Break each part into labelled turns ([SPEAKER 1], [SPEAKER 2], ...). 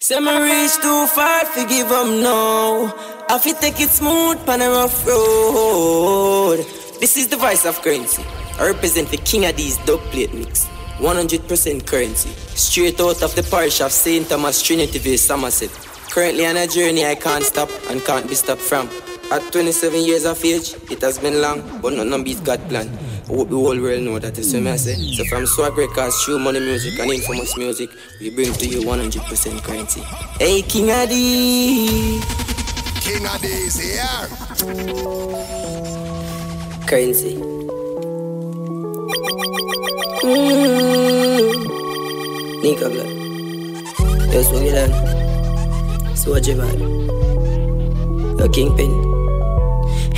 [SPEAKER 1] Say me reach too far, forgive them now. I fi take it smooth pan a rough road. This is the voice of Kurency. I represent the king of these dub plate mix. 100% Kurency. Straight out of the parish of St. Thomas Trinityville, Somerset. Currently on a journey I can't stop and can't be stopped from. At 27 years of age, it has been long, but none beat God plan. I hope the whole world know that is what I say. So from Swagg Records, TruMoneyMusiq and Infamous Music, we bring to you 100% Kurency. Hey, King Adi!
[SPEAKER 2] King Adi is here!
[SPEAKER 1] Kurency. Mm-hmm. NecoGlock. Yo, swag it on. Swag it man. Yo, Kingpin.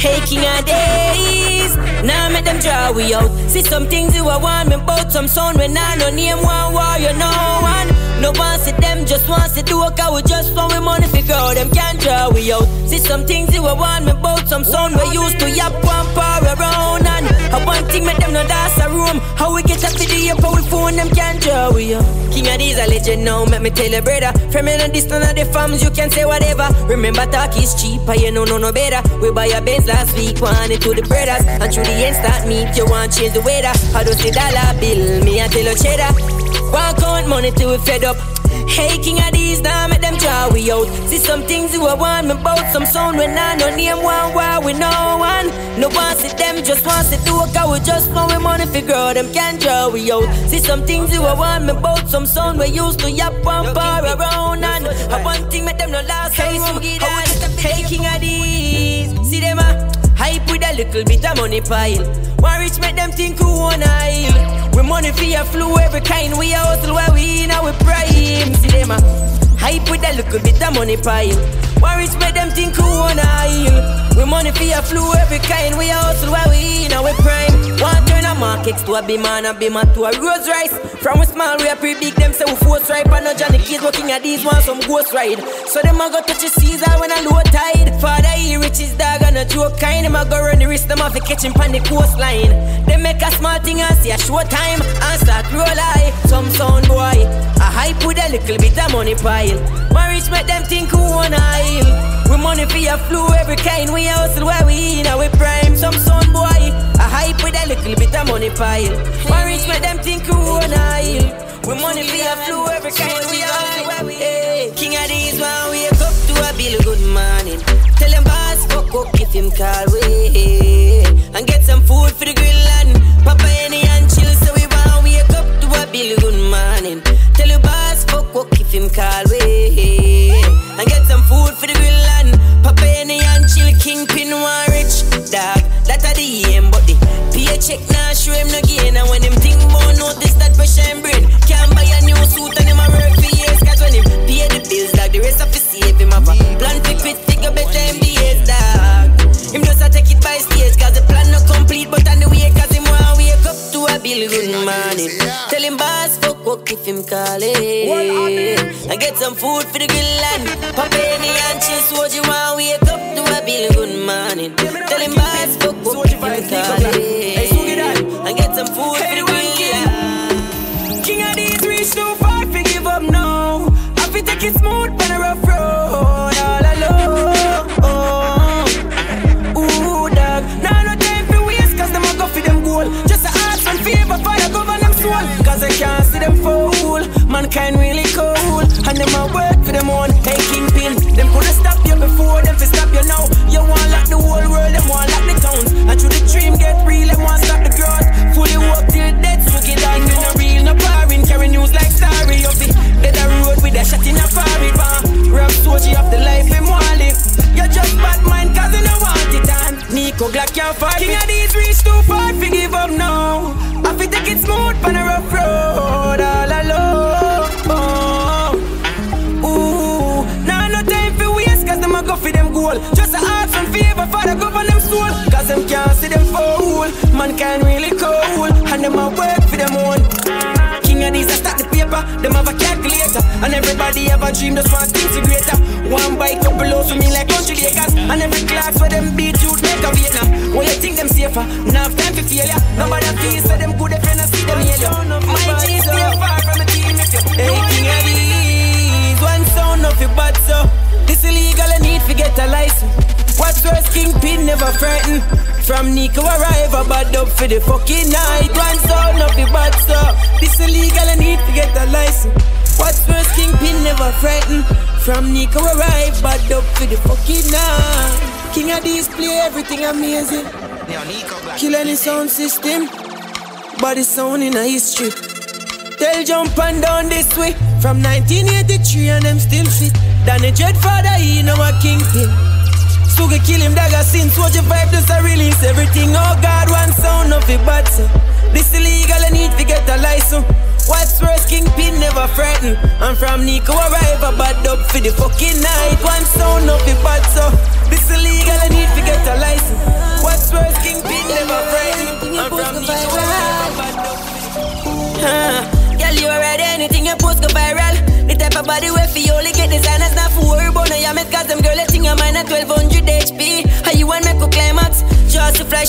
[SPEAKER 1] Hey, king days. Now make them draw we out. See some things you want me bout some sound when I no name one war, you know one. No one see them, just want to do a car. We just want we money figure out. Them can't draw we out. See some things you want me bout some sound we used to yap one power around. And I want thing make them no dance a room. How we get up to the up, we phone them can't draw we out. King Addies a legend now, make me tell you brother. From in this none of the farms, you can say whatever. Remember talk is cheaper, you know no no better. We buy a Benz last week, it to the brothers. And through the end start meet, you want change the weather. How does the dollar bill? Me I tell you cheddar. One count money till we fed up. Hey, King Addies, now make them draw we out. See some things you want me bout, some sound when I no name one war we no one. No one see them, just want to do a cause we just want we money figure out them can't draw we out. See some things you want me bout, some sound we used to yap one bar around and I one thing make them no last. Hey, so Hey, King Addies, see them ah. Hype with a little bit of money pile. One rich make them think who wanna heal. We money for your flu every kind. We a hustle where we in our prime. See them a hype with a little bit of money pile. One rich make them think who wanna heal. We money for your flu every kind. We a hustle where we in our prime. One a Mark X to a beam and a beam to a Rose Rice. From a small we a pretty big. Them say we force ripe and no Johnny kids working at these ones some ghost ride. So them a go touch the Caesar when a low tide. Father he rich his dog and a joke kind. Them a go run the wrist them off the kitchen pan the coastline. They make a small thing and see a short time and start roll high. Some sound boy a hype with a little bit of money pile. Rich make them think who wanna heal. We money for your flu every kind. We hustle where we in our prime. Some sound boy a hype with a little bit of money pile. One rich make them think who wanna heal. We money for your flu every kind. We. Hey, King Addies one wake up to a bill. Good morning. Tell them boss fuck up if him call way and get some food for the grill and Papa Mankind really cool. And them a work for them own. Hey, kingpin. Them coulda stop you before them to stop you now. You want lock the whole world, them want lock the towns. And through the dream get real, them want stop the growth. Fully work till death, get on. You no real, no boring. Carry news like story of it. Dead a road with a shot in a forehead, man. Rap soldier of the life in want live. You're just bad mind cause you don't want it on. NecoGlock can't fight King Addies reach too far, forgive up now. I fi take it smooth on a rough road, soul. Cause them can't see them fool. Mankind really cool. And them a work for them own. King Addies a stack the paper, them have a calculator. And everybody have a dream, just want things to greater. One bike, couple loads for me like country lakers. And every class where them beat you, make a Vietnam. When you think them safer, now have time for failure. Nobody feels so them good if you not see them yellow. My G's stay far from a team if you. Hey, King Addies, fi bad so This illegal, I need to get a license. What's worse, kingpin never frightened. From Neco arrive, I bad up for the fucking night. One sound of the bad so This illegal, I need to get a license. What's worse, kingpin never frightened. From Neco arrive, bad up for the fucking night. King Addies play everything amazing. Kill any sound system. Body sound in a history. Tell jump and down this way. From 1983 and them still fit. Danny Dread father, he know a kingpin. Sugar kill him dagger since watch your vibe just a release everything. Oh God, one sound of it so. This illegal, I need to get a license. What's worse, kingpin never frightened. I'm from Neco, arrive a bad up for the fucking night. One sound of it bad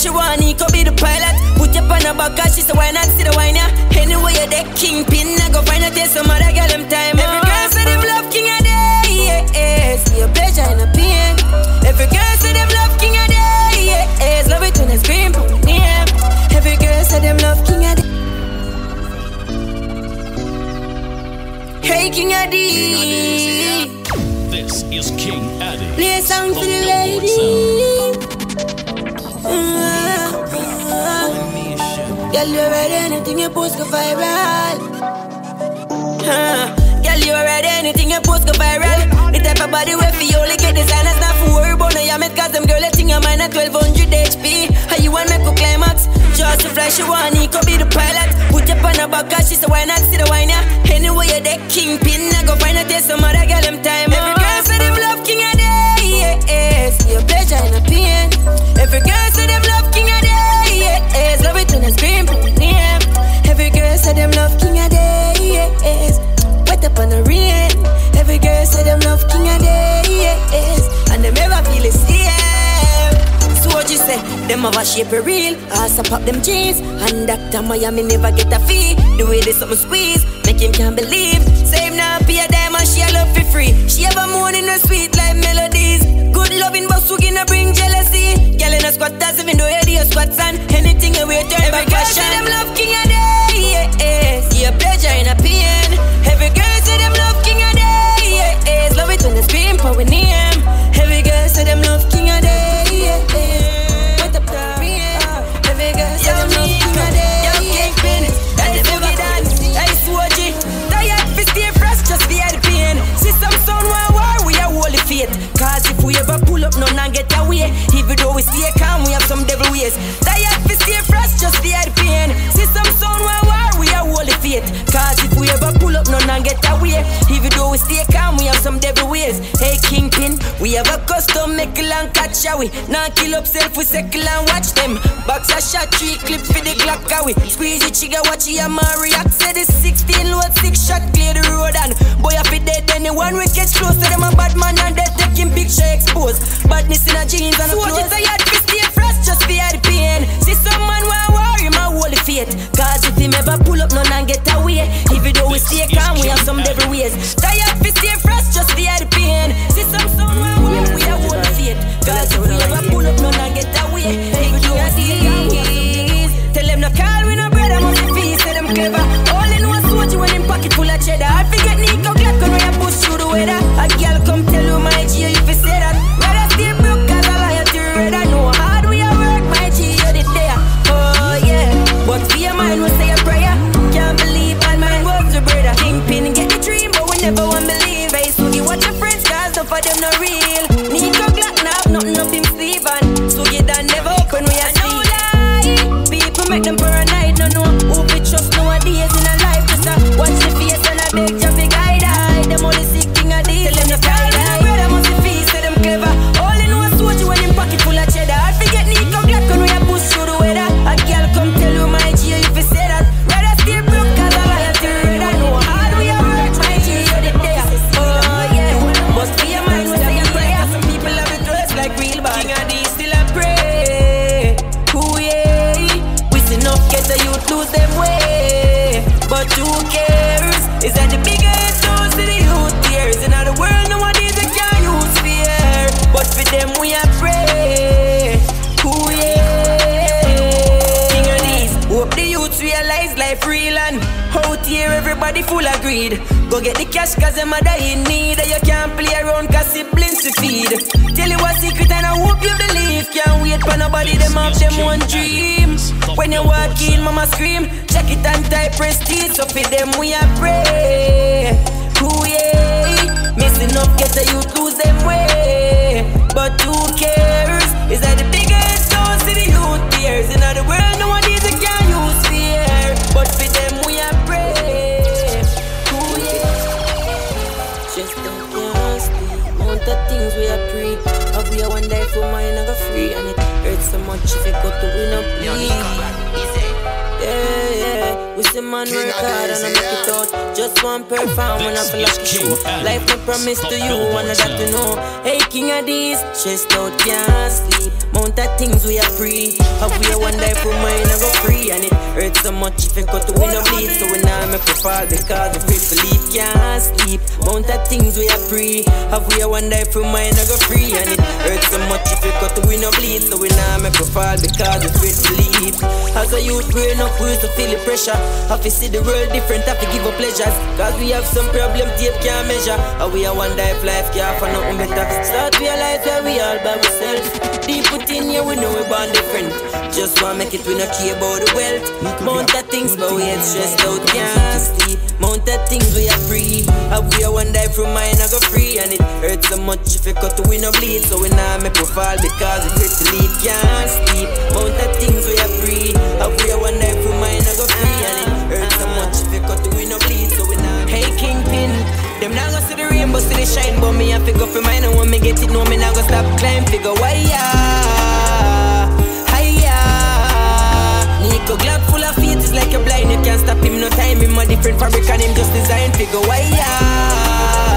[SPEAKER 1] she want, he could be the pilot. Put your her back, cause she say, why not see the wine, yeah? Anyway, you're the kingpin, I go find a taste some other girl, them time. Every girl say them love king of day, yeah, yeah. See your pleasure in a pain. Every girl say them love king of day, yeah, yeah. Love it when they scream, yeah. Every girl say them love king of day. Hey, King Addy.
[SPEAKER 3] This is King Addy.
[SPEAKER 1] Play a song to the lady. Girl, you ready? Anything you post go viral. Girl, you ready? Anything you post go viral. The type of body where you only get designers, not for worry about no yammet, cause them girl letting your mind at 1200 HP. How you want make a climax? Just to fly, she want, he could be the pilot. Put your on her back, cause she say, why not see the wine, yeah? Anyway, you're the kingpin, I go find a taste some other girl, Them have a shape real. Ass up up them jeans. And Dr. Miami never get a fee. The way they something squeeze, make him can't believe. Same now pay a dime and she love for free. She have a morning no sweet Kingpin, we have a custom, make a long catch, shall we? Now kill up self, we settle and watch them. Box a shot, three clip for the Glock, how we? Squeeze your chigga, watch your man react. Say the 16 load, six shot, clear the road and boy, if it dead, anyone we get close to them, a bad man and they taking picture exposed. Badness in a jeans and a clothes. So tired, fi stay fresh, just fi the pain. See some man want war, him a holy faith. Cause if him ever pull up, none and get away. Even though we stay calm, we have some devil ways. Tired, fi stay fresh, just fi the pain. Faith. Cause them one dream. When you walk in, mama scream. Check it and type prestige. So for them we are pray. Ooh yeah. Missing up, get the youth lose them way. But who cares? Is that the biggest dose to the youth tears? In other world, no one Just one perform when I feel like show. Life no promise to you, and I got to know. Hey, King Addies, chest out, can't sleep. Mount that things we are free. Have we a one day for mine, I go free. And it hurts so much if it got to win a bleed. So when I make a fall because the free believe can't sleep. Mount that things we are free. Have we a one day for mine, I go free. And it hurts so much if it got to win a bleed. So when I make a fall because the free believe. As a youth growing up, we used to feel the pressure. Have to see the world different, have to give up pleasures. Cause we have some problem, tape can't measure. And we are one if life can't for nothing better. Start realize where we all by ourselves. Deep within here, we know we're born different. Just wanna make it, we not care about the wealth. Mount that things, but we ain't stressed out, can't sleep. Mount that things, we are free. Have we are one day from mine, I go free. And it hurts so much if it cut to win or bleed. So we now make we fall because it hurts to leave, can't sleep. Mount that things, we are free. Have we are one day them now gonna see the rainbow, see the shine, but me I figure for mine. And when me get it, no me now gonna stop climb, figure why hiya. NecoGlock full of feet is like a blind, you can't stop him no time. Him a different fabric and him just design, figure why yeah,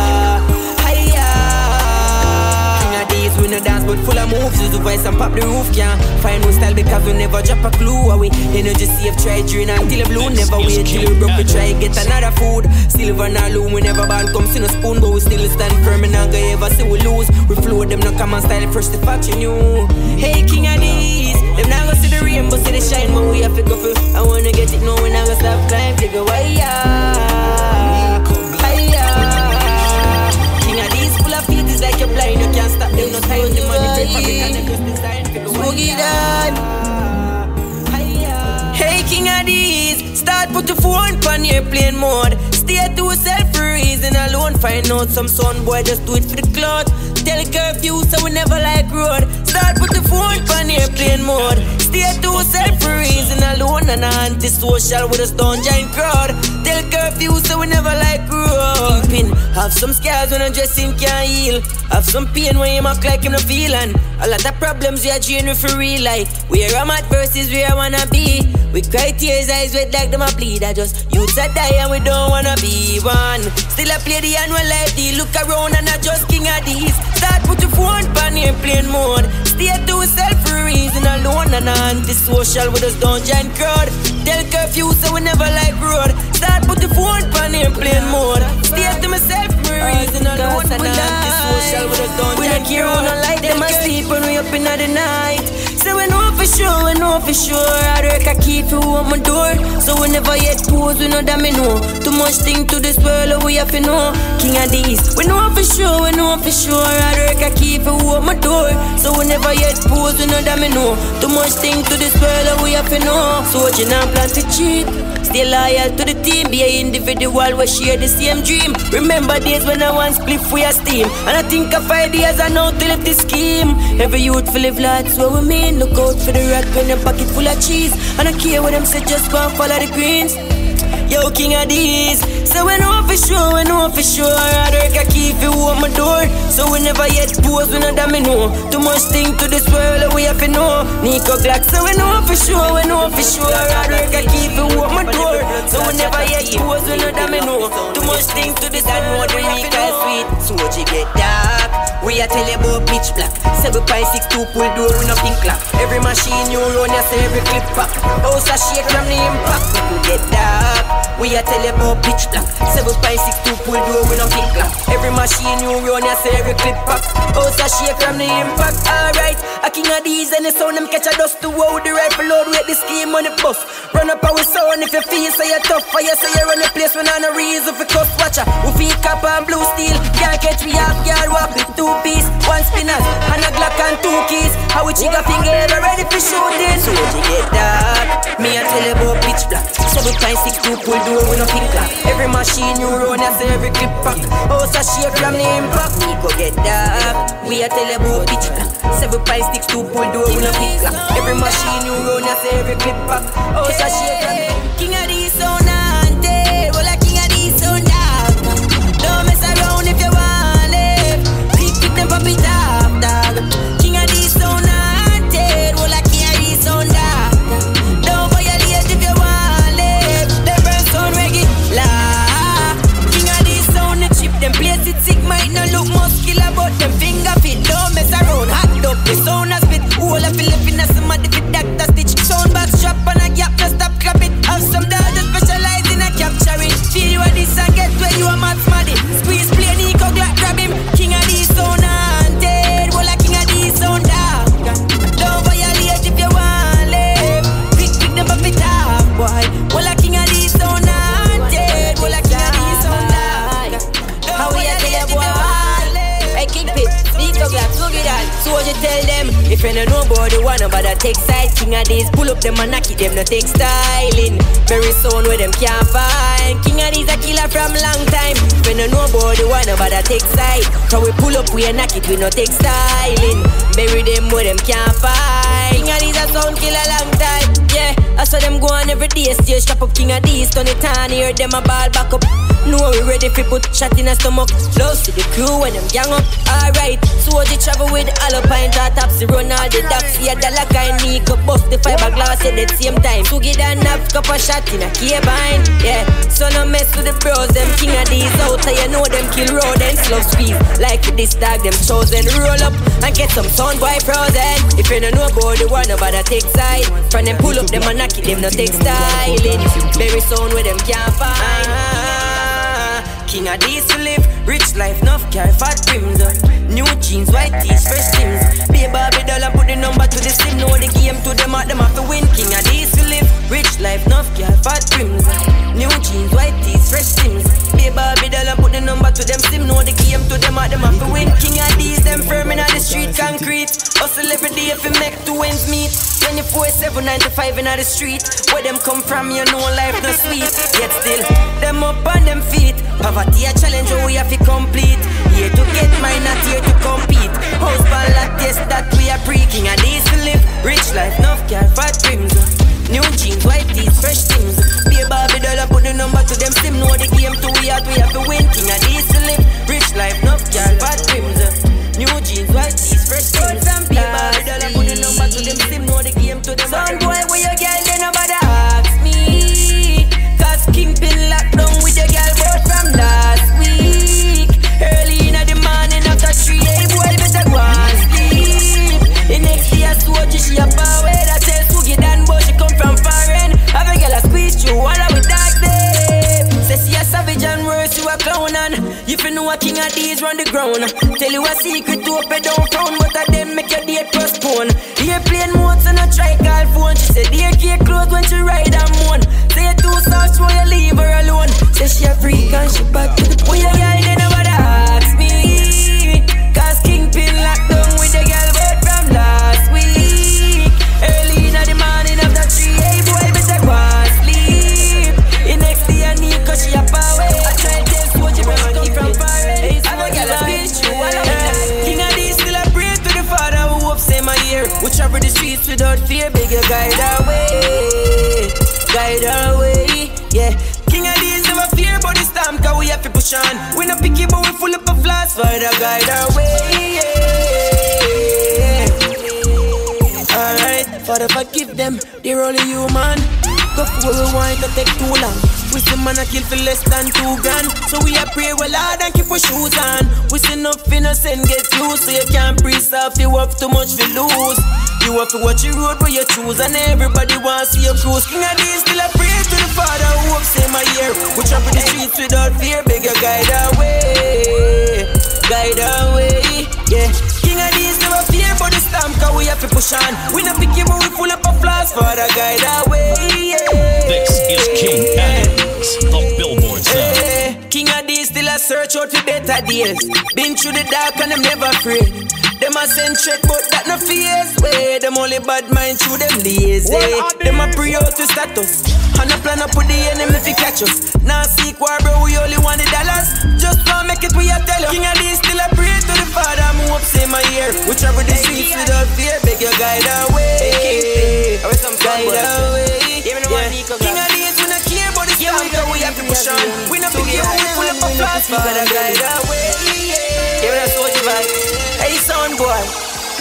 [SPEAKER 1] These we no dance but full of moves. Use the voice and pop the roof, can't find no style because we never drop a clue. How we energy save, try drain until the blue. Never wait till we broke, we try get another food. Silver and loom, we never ban comes in a spoon, but we still stand firm and not go ever say we lose. We flow them, no come and style fresh the faction you. Hey, King Addies, them now go see the rainbow, see the shine, but we have to go for. I wanna get it, no, we not gonna stop climb, figure why yeah. Hey, King Addies, start put the phone on airplane mode. Stay to yourself for reason alone. Find out some son boy, just do it for the clout. Tell a curfew, so we never like road. Start put the phone on airplane mode. Stay to yourself for reason alone. And anti-social with a stone giant crowd. Tell curfew, so we never like road. Pin, have some scars when I'm dressing can't heal. Have some pain when you act like him no feeling. A lot of problems we are genuine for real life. Where I'm at versus where I wanna be. We cry tears, eyes wet like them a bleed. I just youths a die and we don't wanna be one. Still I play the annual life deal. Look around and I just King Addies. Start and anti-social with us don't join crowd. Tell curfew so we never like road. Start put the phone on airplane mode. Stay to myself a reason alone and anti-social with us don't crowd. We don't care who don't like them asleep when we up in the night. So we know for sure, we know for sure. I work I keep you on my door. So we never yet pose, we know that me know. Too much thing to this world, we have to know. King Addies, we know for sure, we know for sure. I work I keep you on my door. So we never yet pose, we know that me know. Too much thing to this world, we have to know. So what you not plan to cheat? Stay loyal to the team, be an individual, we share the same dream. Remember days when I once split for your steam. And I think of ideas I know to live the scheme. Every youth feel live lots what we mean. Look out for the rat when your pocket full of cheese. And I care what them say, just go and follow the greens. Yo, King Addies. So we know for sure, we know for sure. I work I keep you on my door. So we never yet pose, we know that me know. Too much thing to this world, we have to know. NecoGlock, so we know for sure, we know for sure. I work I keep you on my door. So we never yet pose, we know that me know. Too much thing to this world, we have to know. Sweet, so you get dark. We a tell you about pitch black. 7.62 pull door with no pink clock. Every machine you run, you say every clip back. House a shake from the impact. We could get dark. We a tell you about pitch black. 7.62 pull door with no pink clock. Every machine you run, you say every clip back. House a shake from the impact. Alright, a King Addies and the sound them catch a dust to wow the rifle load with the scheme on the bus. Run up our sound if you feel say you're tough. Fire say you run the place when I no reason for cuss watcher. We feel copper and blue steel. Can't catch me off guard walk with two piece, one spinners, and a Glock and two keys. How we trigger finger ready for shooting. So what you get dark? Me I tell you about pitch black. Seven times six two pull door with no pink clock. Every machine you run, I say every clip pack. House a shake from the impact. Me go get dark. We I tell you about pitch black. Seven times six two pull door with no pink clock. Every machine you run, I say every clip pack. House a shake from the King About the one about the take side, King Addies pull up them and knock it, them no take styling. Very soon where them can't find. King Addies a killer from long time. Know about the one about the take side, so we pull up, we a knock it, we no take styling. Bury them where them can't find. King Addies a sound killer long time. Yeah, I saw them go on every day, stay strap up King Addies, turn it on, hear them a ball back up. Know we ready for put shot in a stomach. Close to the crew when them gang up. Alright, so they travel with Alpine, draw taxi, run all the ducks. Yeah, the like I need go bust the fiberglass at the same time. So get a nap, cup a shot in a carbine. Yeah, so no mess with the bros, them King Addies out. So you know them kill rodents, love squeeze. Like this tag, them chosen. Roll up and get some sound boy frozen. If you don't know about the one about the take side, from them pull up them and knock it, them no take styling. Very sound where them can't find. King Addies to live, rich life, enough carry fat rims. uh. New jeans, white tees, fresh tims. A Barbie doll and put the number to the sim. Know the game to them out, them have to win. King Addies live, rich life, enough carry fat rims. uh. New jeans, white tees, fresh tims. A Barbie doll and put the number to them sim. Know the game to them out, them have to win. King Addies, them firm in the street, concrete. Hustle every day if you make two ends meet. 24 7 95 in the street. Where them come from, you know life no sweet. Yet still, them up on them feet. Poverty a challenge, oh, we have to complete. Here to get mine, not here to compete. House ball like yes, that we are pre-king. And these to live rich life, enough car, fat rims. New jeans, white tees, fresh things. Be a Barbie doll and put the number to them sim. Know the game to we out, we have to win. King and these to live rich life, enough car, fat rims. New jeans, white tees, fresh things. Be a Barbie doll and put the number to them sim. Know the game to them. Son boy, if you know a King Addies run the ground. Tell you a secret to open down phone, but a them make your date postpone. Airplane modes and a try call phone. She said dear care clothes when she ride and moan. Say too soft, so you leave her alone. Say she a freak and she back to the point. Oh, yeah, travel the streets without fear, beg you guide our way. Guide our way, yeah. King Addies never fear about the storm, cause we have to push on. We not picky, but we full up of flaws, Father guide our way, yeah. Alright, Father forgive them, they're only human. Go for what we want, it take too long. We see man a kill for less than two grand. So we a pray well hard and keep our shoes on. We see nothing innocent get used, so you can't off. You have too much to lose. You have to watch your road where you choose, and everybody wants to see you cruise. King Addies still a pray to the Father who up say my year. We travel the streets without fear, beg your guide away, guide away, yeah. King Addies never fear for the storm, cause we have to push on. We not pick him, we full up of flaws, Father guide away, yeah.
[SPEAKER 3] This is King Addies, the Billboard sound.
[SPEAKER 1] Hey, King Addies still a search out for better days. Been through the dark and I'm never afraid. Them a send threat, but that no fears. Way them only bad mind through them lazy. Eh? Them a pre out to status. And a plan up with the enemy fi catch us. Now seek war, bro, we only want the dollars. Just wanna make it we a tell you. King Addies still a pray to the Father, move up, say my ear. We travel the streets without fear, beg your guide away. Guide away. Yeah. King Addies, we not care about the storm, cause we have to push on. We not pick you, we pull up a flash, Father, guide away. Yeah, when I told you Boy,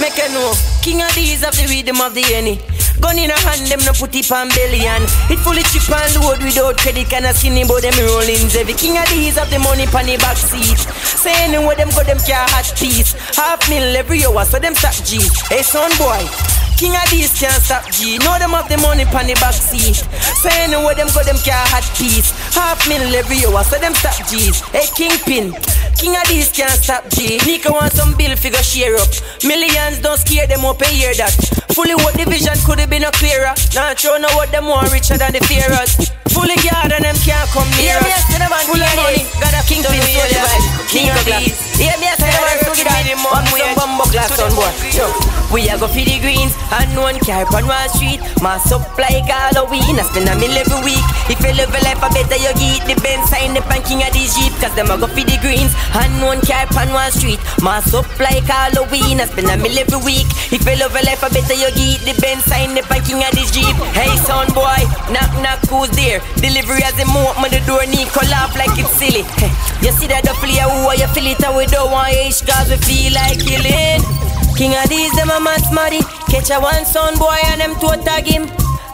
[SPEAKER 1] make a know. King Addies have the rhythm of the any. Gun in a hand, them no put it on belly and It fully chip and load without credit Can a skinny but them rolling Every King Addies have the money pan the back seat. Say anywhere them go them care hot piece Half mil every hour so them stop G. Hey son boy King Addies can't stop G. Know them have the money pan the back seat. So anywhere them go, them care hot piece. Half mil every hour, so them stop G's. Hey, Kingpin. King Addies can't stop G. Nika want some bill figure share up. Millions don't scare them up and hear that. Fully what division could have been a clearer. Not sure know what them want richer than the fearers. Fully guard and them can't come near us. Full of money, got a kingpin so the vibe. Nika Black. Yeah, me a say the man so give me the money. Some bumbo class on board. Yo, we a go for the greens. Unknown car on Wall Street. Mass up like Halloween. I spend a mill every week. If you live a life, I better you get the Benz sign the banking of these Jeep. Cause them a go for the greens. one car on Wall Street. Mass up like Halloween. I spend a mill every week. If you live a life, I better you get the Benz sign the banking of these Jeep. Hey, son boy, knock knock, who's there? Delivery as a mo open the door, need call off like it's silly. Hey, you see that the flea, who are you feel it? And we don't want H cause we feel like killing. King Addies, them a mass smarty. Catch a one son boy and them two tag him.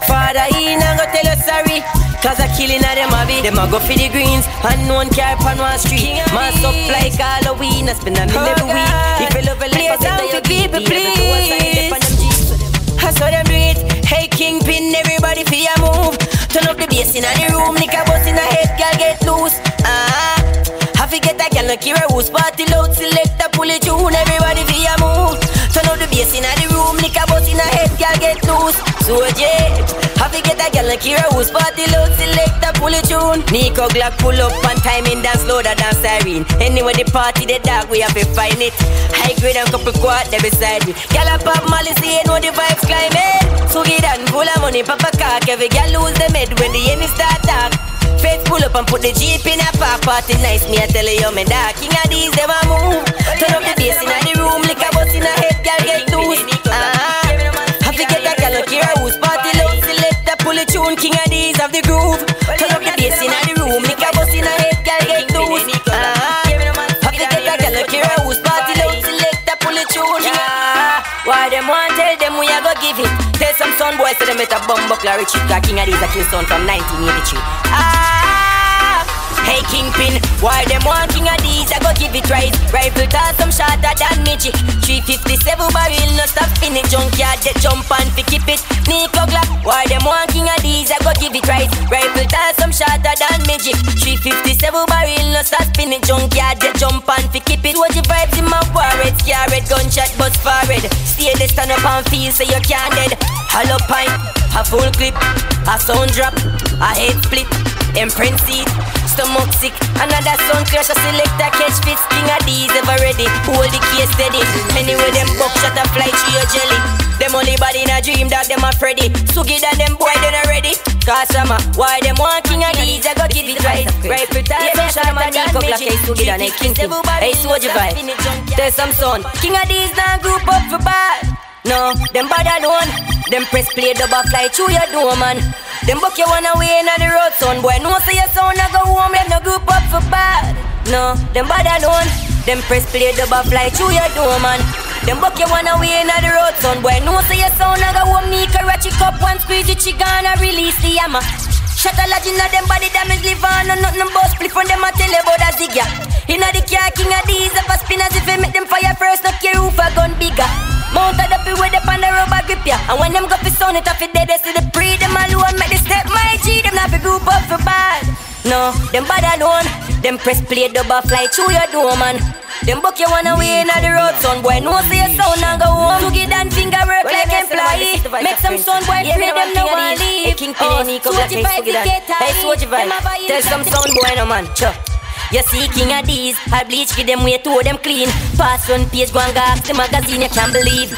[SPEAKER 1] Father, he not go tell you sorry. Cause a killing of them hobby. Them a go for the greens. Unknown car on one street. Mass up like Halloween. I spend a mill every week. If you love a life, I for people, please. I saw them do it. Hey, Kingpin, everybody feel your move. Turn up the bass in the room. Nick a bust in the head, girl get loose. Ah. Get a girl like Kira who's party loud. Select a pull it tune. Everybody feel your move. Turn up the bass in the room. Nick a bust in the head, girl get loose. So yeah. To get a girl like Kira who's party. Select a pull it tune. NecoGlock pull up on time in dance louder than siren. Anyway, the party the dark, we have to find it. High grade and couple quad there beside me. Girl a pop Molly, see you know the vibes climbing. So get on full of money, pop a cock. Every girl lose them head when the enemy start talk. Face pull up and put the jeep in a park party nice. Me I tell you, me dark King Addies them a move. Turn up the bass in the room, lick a bus in a head, girl get loose. Ah, Pull tune, King Addies of the groove. Turn up the bass in the room, lick a bus in a head, girl get loose. Ah, have to get a girl like here who's party low. Select a pull a tune. Ah, why them want tell them we a go give it? Tell some son boys say them at a bumbuckler rich King Addies a kill son from 1983. Ah. Hey Kingpin, why them want king these? I go give it right. Rifle toss some shorter than magic. 357 barrel, no stop spinning. Junkyard, they jump and fi keep it. NecoGlock, why them want king these? I go give it right. Rifle toss some shorter than magic. 357 barrel, no stop spinning. Junkyard, they jump and fi keep it. What the vibes in my war, red scare, red gunshot, bust forward. Stay there, stand up and feel so you can't dead. Hollow pint, a full clip, a sound drop, a head split, imprint seat, stomach sick. Another sound crash, a selector catch fits. King Addies ever ready, hold the case steady. Anyway, them buckshot a fly to your jelly. Them only body in a dream that them a Freddy. So get that them boy they not ready. Cause I'm a why them want King Addies, I go give it right. Right for time, yeah, shot man, NecoGlock, hey, so get on a king king. Hey, soldier vibe. There's some son. King Addies now group up for bad. No, them bad alone. Them press play double fly through your door, man. Them book you one away in the road, son. Boy, no say your son, I go home, them no group up for bad. No, them bad alone. Them press play double fly through your door, man. Them book you one away in the road, son. Boy, no say your son, I go home, me karachi up one squeeze the chicken and release the hammer. Shut a lodge inna them body damage live on and nothing but split from them I tell about a zigga. Inna the car King Addies I spin as if I make them fire first, not care who for gun bigger. Mounted up with the on the rubber grip ya. And when them go fi sound it off it dead, they see the pre them alone make the step my G. Them not fi group up for bad. No, them bad alone. Them press play double fly through your door man. Them book you wanna way inna the road, son boy. No see your sound and go home. To get and finger work well, like employee. Make some son boy yeah, free them no one leave. King oh, NecoGlock, hey, Soji Vibe. Tell some sound boy no man. Chuck. You see King Addies, I bleach, give them way to them clean. Pass one page, go and go the magazine, you can't believe.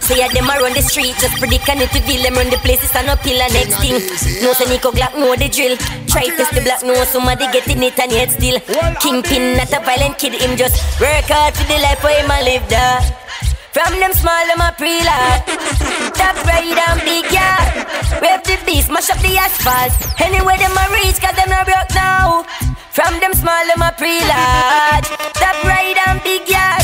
[SPEAKER 1] Say yeah, them run the street, just predict and to them run the places and no pillar next thing. No say NecoGlock, know the drill. Try test the black, no somebody getting it and yet still. Kingpin, not a violent kid, him just work hard for the life where him a live there. From them small, them a pre-lot Top right and big yard Wave the beast, mash up the asphalt Anywhere them a reach, cause them not broke now from them small, them a pre-large. Top right and big yard.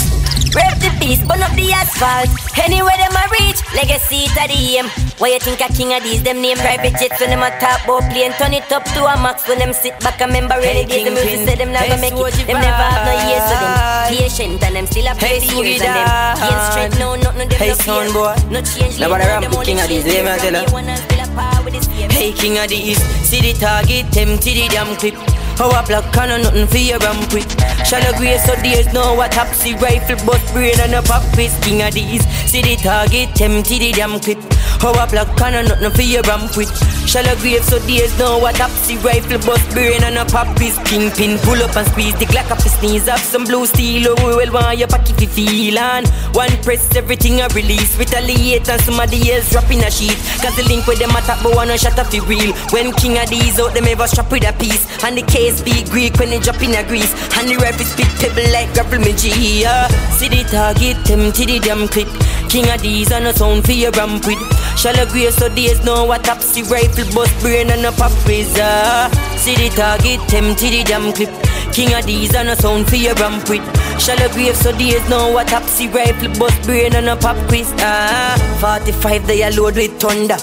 [SPEAKER 1] Rev the beast, burn up the asphalt. Anywhere them a reach, legacy to the aim. Why you think a King Addies? Them name private jets when them a top boat plane. Turn it up to a max when them sit back. and remember really hey, the music say them gonna make it. Them never have no years, so them patient and them still a play hey, the years and them gain strength. No, nothing them hey, no fear. Boy. No change. Nobody the King Addies. Let me tell you. Hey, King Addies. See the target, empty the damn clip. Power block and nothing for your ramp with. Shallow grace, so there's no what topsy rifle, but brain and a pop King Addies. See the target, empty the damn clip. Power block and nothing for your ramp with. Shallow grave, so there's no what topsy rifle, but brain and a pop is kingpin. Pull up and squeeze the Glock up, his sneeze up some blue steel. Oh, we will want your pocket to feel on. One press, everything I release. Retaliate and somebody else drop in a sheet. Cause the link with them attack, but one shut up the real. When King Addies out, them ever strap with a piece. And the case speak Greek when they drop in a grease. And the rifle spit pebble like grapple me G. Yeah. See the target, empty the damn clip. King Addies and a sound for your ramp with. Shallow grave so there's no what topsy rifle bust brain and a pop razor. See the target, empty the damn clip. King Addies and a sound for your ramp with. Shallow grave so there's no what topsy rifle bust brain and a pop quiz. Ah, 45 they are load with thunder.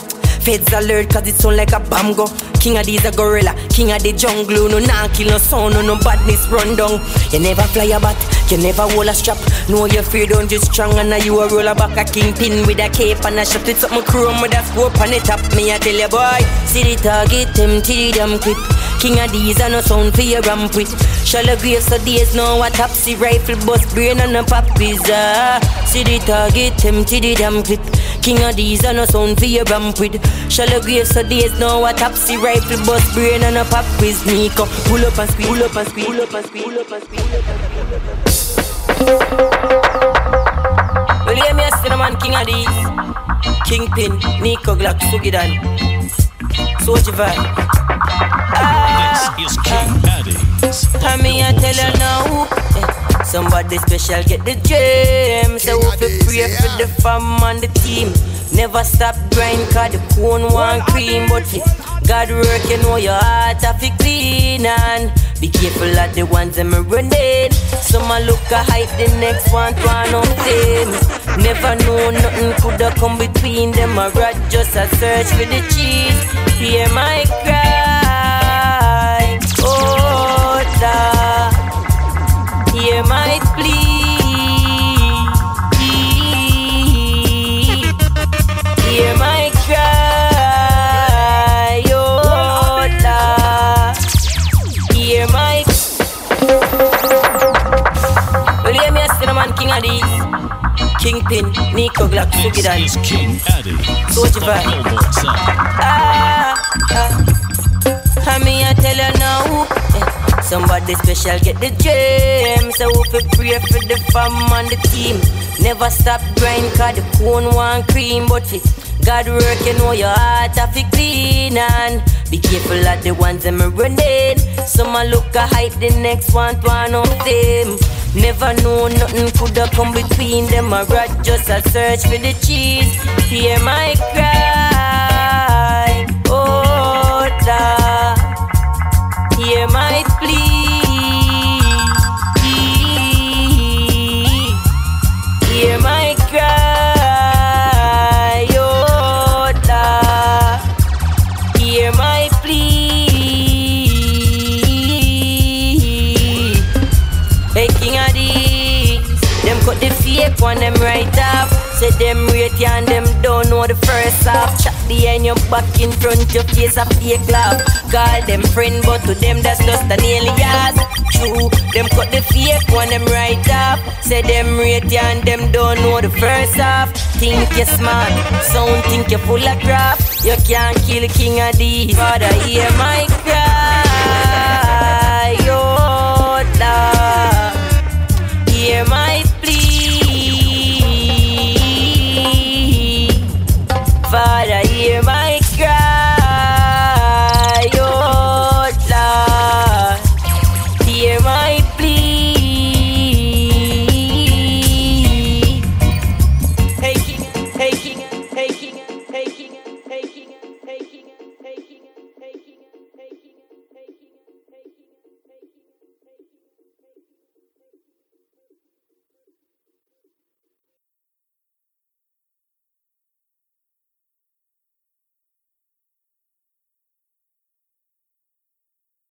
[SPEAKER 1] Feds alert cause it sound like a bomb go. King Addies a gorilla, king of the jungle. No nah kill no sound, no, no badness run down. You never fly a bat, you never hold a strap. No your fear don't just strong and now you a roller back a kingpin with a cape and a shot with something chrome with a scope on the top. Me I tell you boy, see the target empty them clip. King Addies and no sound for your ramp with. Shallow grave so there's no what topsy rifle bust brain and a pop pizza. Uh, see the target empty the damn clip. King Addies and no sound for your ramp with. Shallow grave so there's no a topsy rifle bust brain and a pop quiz Neco. Pull up and speed, pull up and speed, pull up and speed, pull up and up. Well, hear me a cinnamon King Addies. Kingpin, NecoGlock, Sugidan. Soji vibe.
[SPEAKER 3] Ah, this is King Addies.
[SPEAKER 1] Tell me I tell you now. Somebody special get the gem. So pray for the fam and the team. Never stop grind cause the cone want cream. But fi God work, you know your heart have to clean and be careful of the ones them running. Some a look a hype, the next one one of them. Never know nothing coulda come between them. A rat just a search for the cheese. Hear my cry, oh Lord hear my plea. Kingpin, NecoGlock, Sugidan.
[SPEAKER 3] This is King Addy.
[SPEAKER 1] Soji vibe. Ah, ah. I mean, I tell you now. Yeah. Somebody special get the gem. So we fi pray for the fam and the team. Never stop grind cause the cone want cream. But fit God work, you know your heart have to clean and be careful of the ones them running. Some a look a hype, the next one one of them. Never know nothing coulda come between them. A rat just a search for the cheese. Hear my cry, oh Lord. Hear my plea. Say them rate you and them don't know the first half. Chat behind your back in front, your face a fake laugh. Call them friend, but to them that's just an alias. True, them cut the fake one, them right up. Say them rate you and them don't know the first half. Think you're smart, sound think you're full of crap. You can't kill King Addies. Father, hear my cry, oh Lord. Hear my